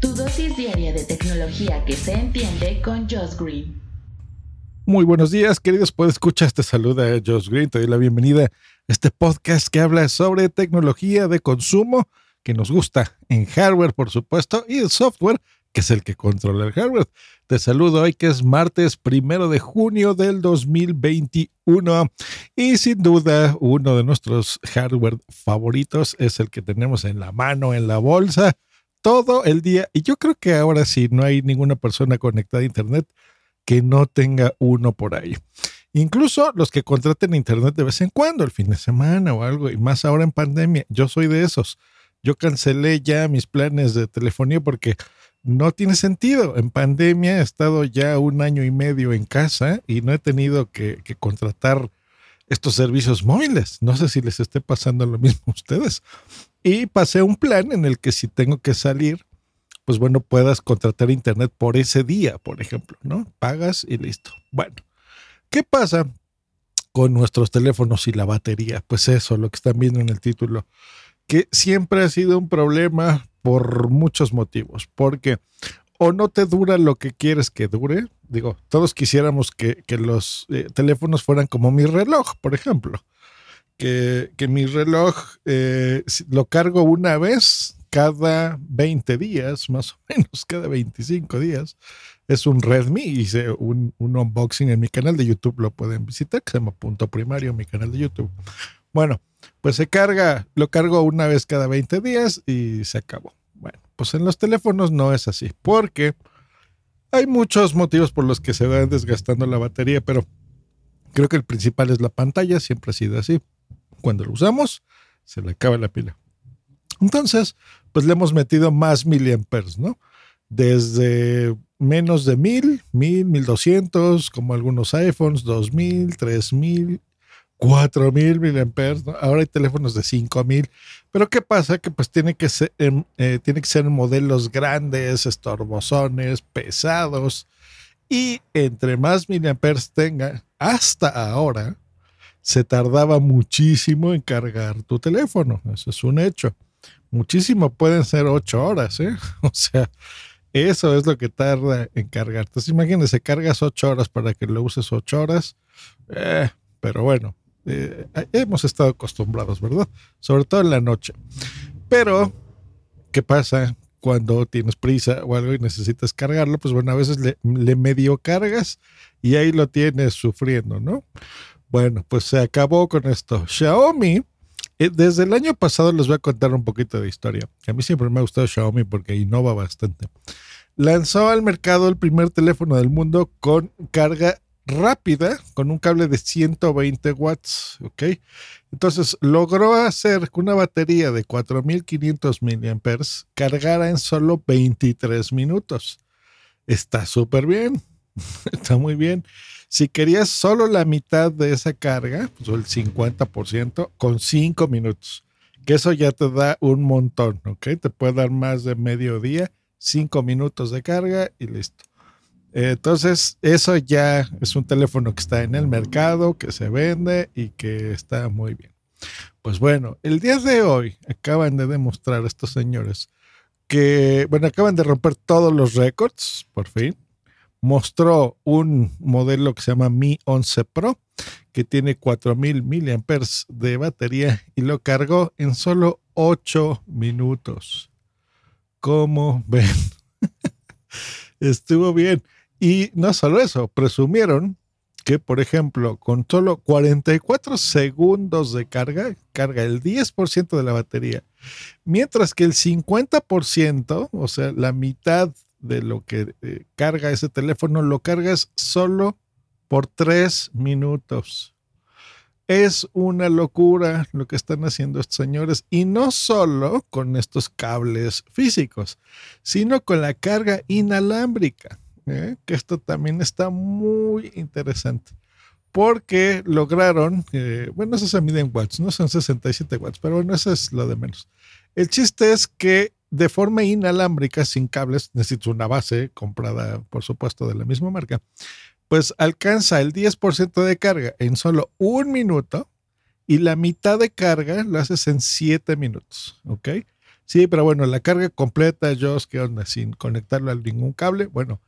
Tu dosis diaria de tecnología que se entiende con Josh Green. Muy buenos días, queridos. Puedes escuchar este saludo a Josh Green. Te doy la bienvenida a este podcast que habla sobre tecnología de consumo que nos gusta en hardware, por supuesto, y el software, que es el que controla el hardware. Te saludo hoy que es martes primero de junio del 2021 y sin duda uno de nuestros hardware favoritos es el que tenemos en la mano, en la bolsa, todo el día. Y yo creo que ahora sí no hay ninguna persona conectada a Internet que no tenga uno por ahí. Incluso los que contraten Internet de vez en cuando, el fin de semana o algo, y más ahora en pandemia, yo soy de esos. Yo cancelé ya mis planes de telefonía porque no tiene sentido. En pandemia he estado ya un año y medio en casa y no he tenido que, contratar estos servicios móviles. No sé si les esté pasando lo mismo a ustedes. Y pasé un plan en el que si tengo que salir, pues bueno, puedas contratar internet por ese día, por ejemplo, ¿no? Pagas y listo. Bueno, ¿qué pasa con nuestros teléfonos y la batería? Pues eso, lo que están viendo en el título, que siempre ha sido un problema por muchos motivos, porque o no te dura lo que quieres que dure, digo, todos quisiéramos que, los eh, teléfonos fueran como mi reloj, por ejemplo, que, mi reloj eh, lo cargo una vez cada 20 días, más o menos, cada 25 días. Es un Redmi, hice un, un unboxing en mi canal de YouTube, lo pueden visitar, que se llama Punto Primario, mi canal de YouTube. Bueno, pues se carga, lo cargo una vez cada 20 días y se acabó. Bueno, pues en los teléfonos no es así, porque hay muchos motivos por los que se va desgastando la batería, pero creo que el principal es la pantalla, siempre ha sido así. Cuando lo usamos, se le acaba la pila. Entonces, pues le hemos metido más miliamperes, ¿no? Desde menos de mil, mil, mil doscientos, como algunos iPhones, dos mil, tres mil 4000 miliamperes, ¿no? ahora hay teléfonos de 5000, pero ¿qué pasa? Que pues tiene que ser, em, eh, tiene que ser modelos grandes, estorbosones, pesados, y entre más miliamperes tenga, hasta ahora, se tardaba muchísimo en cargar tu teléfono, eso es un hecho. Muchísimo, pueden ser 8 horas, ¿eh? O sea, eso es lo que tarda en cargar. Entonces imagínense, cargas 8 horas para que lo uses 8 horas, eh, pero bueno, eh, hemos estado acostumbrados, ¿verdad? Sobre todo en la noche. Pero, ¿qué pasa cuando tienes prisa o algo y necesitas cargarlo? Pues bueno, a veces le, medio cargas y ahí lo tienes sufriendo, ¿no? Bueno, pues se acabó con esto. Xiaomi, eh, desde el año pasado les voy a contar un poquito de historia. A mí siempre me ha gustado Xiaomi porque innova bastante. Lanzó al mercado el primer teléfono del mundo con carga rápida con un cable de 120 watts, ¿ok? Entonces logró hacer que una batería de 4500 miliamperes cargara en solo 23 minutos. Está súper bien, está muy bien. Si querías solo la mitad de esa carga, pues el 50%, con 5 minutos, que eso ya te da un montón, ¿ok? Te puede dar más de medio día, 5 minutos de carga y listo. Entonces, eso ya es un teléfono que está en el mercado, que se vende y que está muy bien. Pues bueno, el día de hoy acaban de demostrar estos señores que, bueno, acaban de romper todos los récords, por fin. Mostró un modelo que se llama Mi 11 Pro, que tiene 4000 mAh de batería y lo cargó en solo 8 minutos. ¿Cómo ven? Estuvo bien. Y no solo eso, presumieron que, por ejemplo, con solo 44 segundos de carga, carga el 10% de la batería, mientras que el 50%, o sea, la mitad de lo que eh, carga ese teléfono, lo cargas solo por 3 minutos. Es una locura lo que están haciendo estos señores y no solo con estos cables físicos, sino con la carga inalámbrica. ¿eh? que esto también está muy interesante. Porque lograron, eh, bueno, eso se mide en watts, no son 67 watts, pero bueno, eso es lo de menos. El chiste es que de forma inalámbrica, sin cables, necesito una base comprada, por supuesto, de la misma marca, pues alcanza el 10% de carga en solo un minuto y la mitad de carga lo haces en 7 minutos, ¿ok? Sí, pero bueno, la carga completa, Josh, ¿qué onda? Sin conectarlo a ningún cable. Bueno,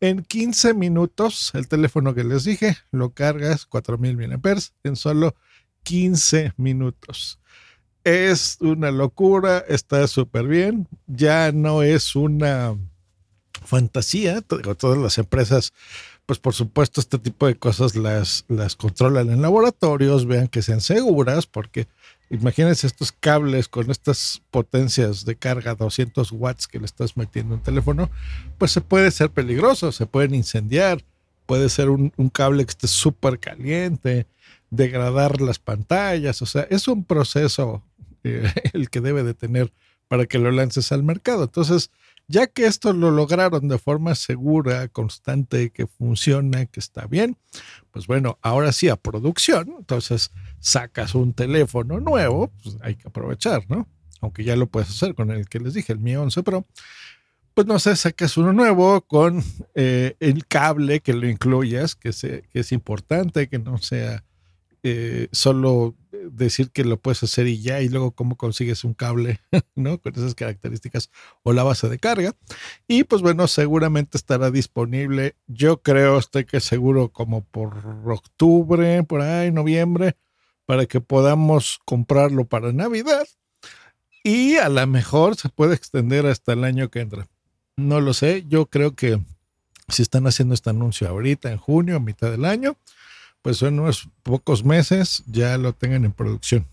en 15 minutos, el teléfono que les dije, lo cargas 4000 mAh en solo 15 minutos. Es una locura, está súper bien. Ya no es una fantasía. Todas las empresas, pues por supuesto, este tipo de cosas las, las controlan en laboratorios, vean que sean seguras, porque imagínense estos cables con estas potencias de carga 200 watts que le estás metiendo en teléfono, pues se puede ser peligroso, se pueden incendiar, puede ser un, un cable que esté súper caliente, degradar las pantallas, o sea, es un proceso el que debe de tener para que lo lances al mercado. Entonces, ya que esto lo lograron de forma segura, constante, que funciona, que está bien, pues bueno, ahora sí a producción, entonces sacas un teléfono nuevo, pues hay que aprovechar, ¿no? Aunque ya lo puedes hacer con el que les dije, el Mi 11 Pro, pues no sé, sacas uno nuevo con eh, el cable que lo incluyas, que, que es importante, que no sea eh, solo decir que lo puedes hacer y ya, y luego cómo consigues un cable, ¿no? Con esas características o la base de carga. Y pues bueno, seguramente estará disponible, yo creo, estoy que seguro como por octubre, por ahí, noviembre, para que podamos comprarlo para Navidad. Y a lo mejor se puede extender hasta el año que entra. No lo sé, yo creo que si están haciendo este anuncio ahorita, en junio, a mitad del año, pues en unos pocos meses ya lo tengan en producción.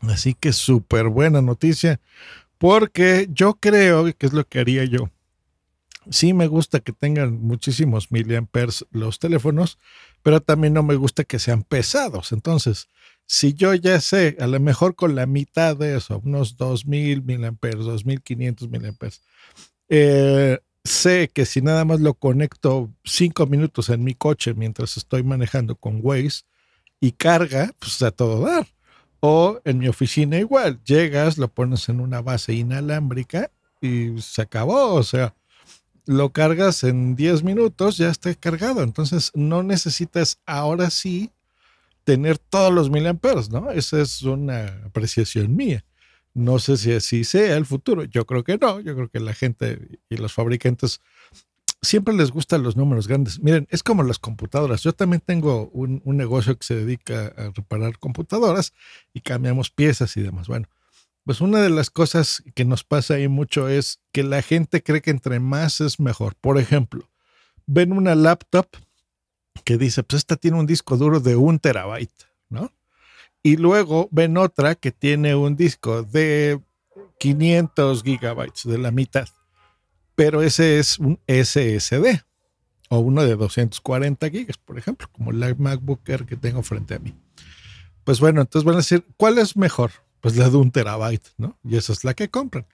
Así que súper buena noticia, porque yo creo que es lo que haría yo. Sí me gusta que tengan muchísimos miliamperes los teléfonos, pero también no me gusta que sean pesados. Entonces, si yo ya sé, a lo mejor con la mitad de eso, unos 2000 miliamperes, 2500 miliamperes, eh, sé que si nada más lo conecto cinco minutos en mi coche mientras estoy manejando con Waze y carga, pues a todo dar. O en mi oficina igual, llegas, lo pones en una base inalámbrica y se acabó. O sea, lo cargas en 10 minutos, ya está cargado. Entonces no necesitas ahora sí tener todos los miliamperes, ¿no? Esa es una apreciación mía. No sé si así sea el futuro. Yo creo que no. Yo creo que la gente y los fabricantes siempre les gustan los números grandes. Miren, es como las computadoras. Yo también tengo un, negocio que se dedica a reparar computadoras y cambiamos piezas y demás. Bueno, pues una de las cosas que nos pasa ahí mucho es que la gente cree que entre más es mejor. Por ejemplo, ven una laptop que dice, pues esta tiene un disco duro de un terabyte, ¿no? Y luego ven otra que tiene un disco de 500 gigabytes, de la mitad, pero ese es un SSD o uno de 240 gigas, por ejemplo, como el MacBook Air que tengo frente a mí. Pues bueno, entonces van a decir, ¿cuál es mejor? Pues la de un terabyte, ¿no? Y esa es la que compran.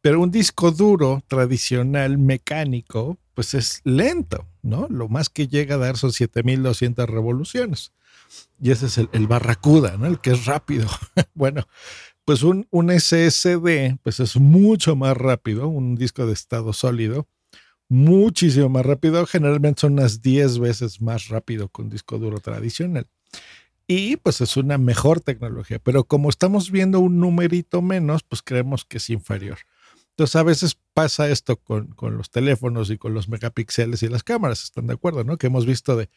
Pero un disco duro tradicional mecánico, pues es lento, ¿no? Lo más que llega a dar son 7200 revoluciones y ese es el, Barracuda, ¿no? El que es rápido. bueno, pues un, un SSD, pues es mucho más rápido, un disco de estado sólido, muchísimo más rápido, generalmente son unas 10 veces más rápido que un disco duro tradicional. Y pues es una mejor tecnología, pero como estamos viendo un numerito menos, pues creemos que es inferior. Entonces, a veces pasa esto con, los teléfonos y con los megapíxeles y las cámaras, ¿están de acuerdo? ¿no? Que hemos visto de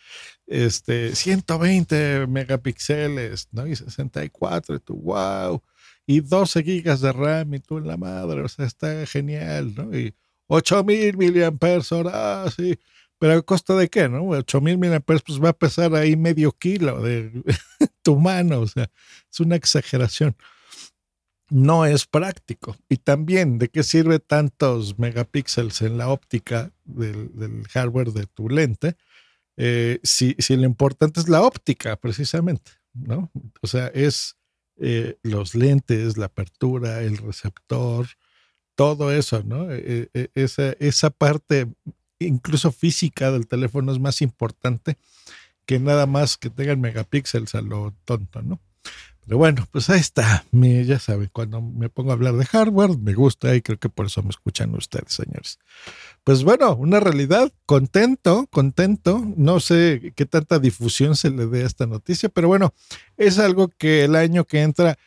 este, 120 megapíxeles, ¿no? Y 64, y tú, wow, y 12 gigas de RAM, y tú en la madre, o sea, está genial, ¿no? Y 8000 miliamperes hora, ah, sí. Pero a costa de qué, ¿no? 8000 miliamperes, pues va a pesar ahí medio kilo de tu mano, o sea, es una exageración no es práctico. Y también, ¿de qué sirve tantos megapíxeles en la óptica del, hardware de tu lente? Eh, si, si, lo importante es la óptica, precisamente, ¿no? O sea, es eh, los lentes, la apertura, el receptor, todo eso, ¿no? Eh, esa, esa parte, incluso física del teléfono, es más importante que nada más que tengan megapíxeles a lo tonto, ¿no? Pero bueno, pues ahí está. ya saben, cuando me pongo a hablar de hardware, me gusta y creo que por eso me escuchan ustedes, señores. Pues bueno, una realidad, contento, contento. No sé qué tanta difusión se le dé a esta noticia, pero bueno, es algo que el año que entra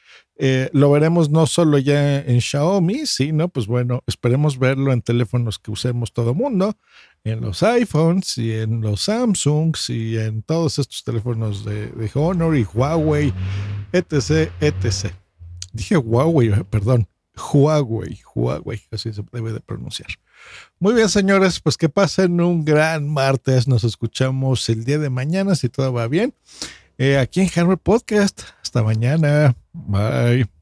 Eh, lo veremos no solo ya en Xiaomi, sino pues bueno, esperemos verlo en teléfonos que usemos todo mundo, en los iPhones y en los Samsungs y en todos estos teléfonos de, de Honor y Huawei, etc, etc. Dije Huawei, perdón, Huawei, Huawei, así se debe de pronunciar. Muy bien, señores, pues que pasen un gran martes. Nos escuchamos el día de mañana si todo va bien. Eh, aquí en Hardware Podcast. Hasta mañana. Bye.